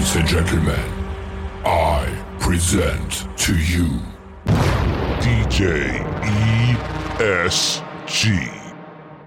Ladies and gentlemen, I present to you DJ ESG.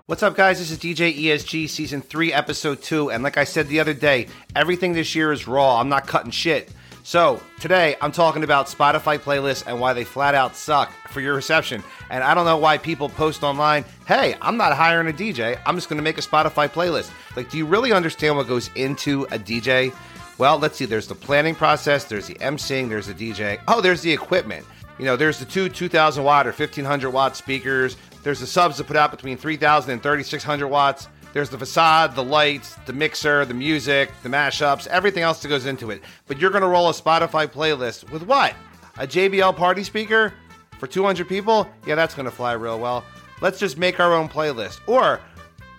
What's up, guys? This is DJ ESG, Season 3, Episode 2. And like I said the other day, everything this year is raw. I'm not cutting shit. So, today I'm talking about Spotify playlists and why they flat out suck for your reception. And I don't know why people post online, hey, I'm not hiring a DJ. I'm just going to make a Spotify playlist. Like, do you really understand what goes into a DJ? Well, let's see. There's the planning process, there's the emceeing, there's the DJ. Oh, there's the equipment. You know, there's the two 2,000 watt or 1,500 watt speakers. There's the subs that put out between 3,000 and 3,600 watts. There's the facade, the lights, the mixer, the music, the mashups, everything else that goes into it. But you're going to roll a Spotify playlist with what? A JBL party speaker for 200 people? Yeah, that's going to fly real well. Let's just make our own playlist. Or,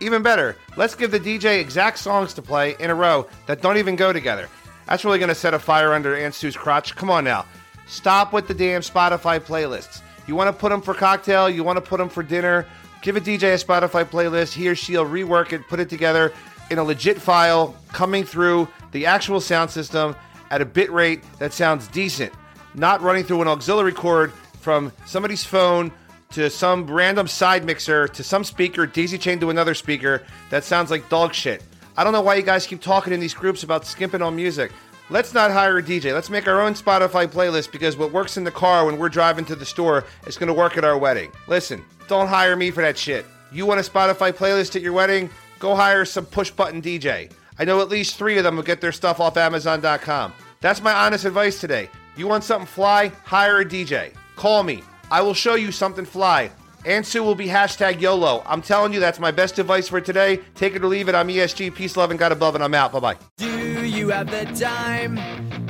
even better, let's give the DJ exact songs to play in a row that don't even go together. That's really going to set a fire under Aunt Sue's crotch. Come on now. Stop with the damn Spotify playlists. You want to put them for cocktail, you want to put them for dinner, give a DJ a Spotify playlist. He or she'll rework it, put it together in a legit file, coming through the actual sound system at a bit rate that sounds decent, not running through an auxiliary cord from somebody's phone to some random side mixer to some speaker, daisy chain to another speaker that sounds like dog shit. I don't know why you guys keep talking in these groups about skimping on music. Let's not hire a DJ. Let's make our own Spotify playlist because what works in the car when we're driving to the store is going to work at our wedding. Listen, don't hire me for that shit. You want a Spotify playlist at your wedding? Go hire some push button DJ. I know at least three of them will get their stuff off Amazon.com. That's my honest advice today. You want something fly? Hire a DJ. Call me. I will show you something fly. Aunt Sue will be hashtag YOLO. I'm telling you, that's my best advice for today. Take it or leave it. I'm ESG. Peace, love, and God above, and I'm out. Bye bye. Do you have the time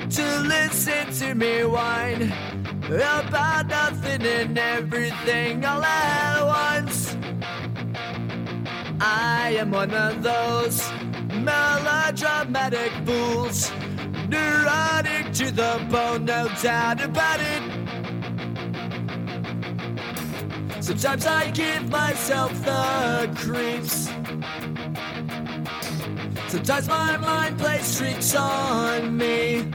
to listen to me whine about nothing and everything all at once? I am one of those melodramatic fools, neurotic to the bone, no doubt about it. Sometimes I give myself the creeps. Sometimes my mind plays tricks on me.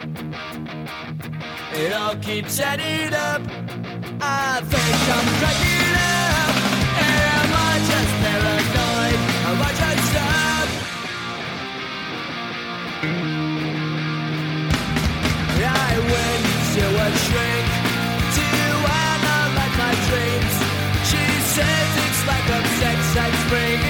It all keeps adding up. I think Says it's like a sex that's bringing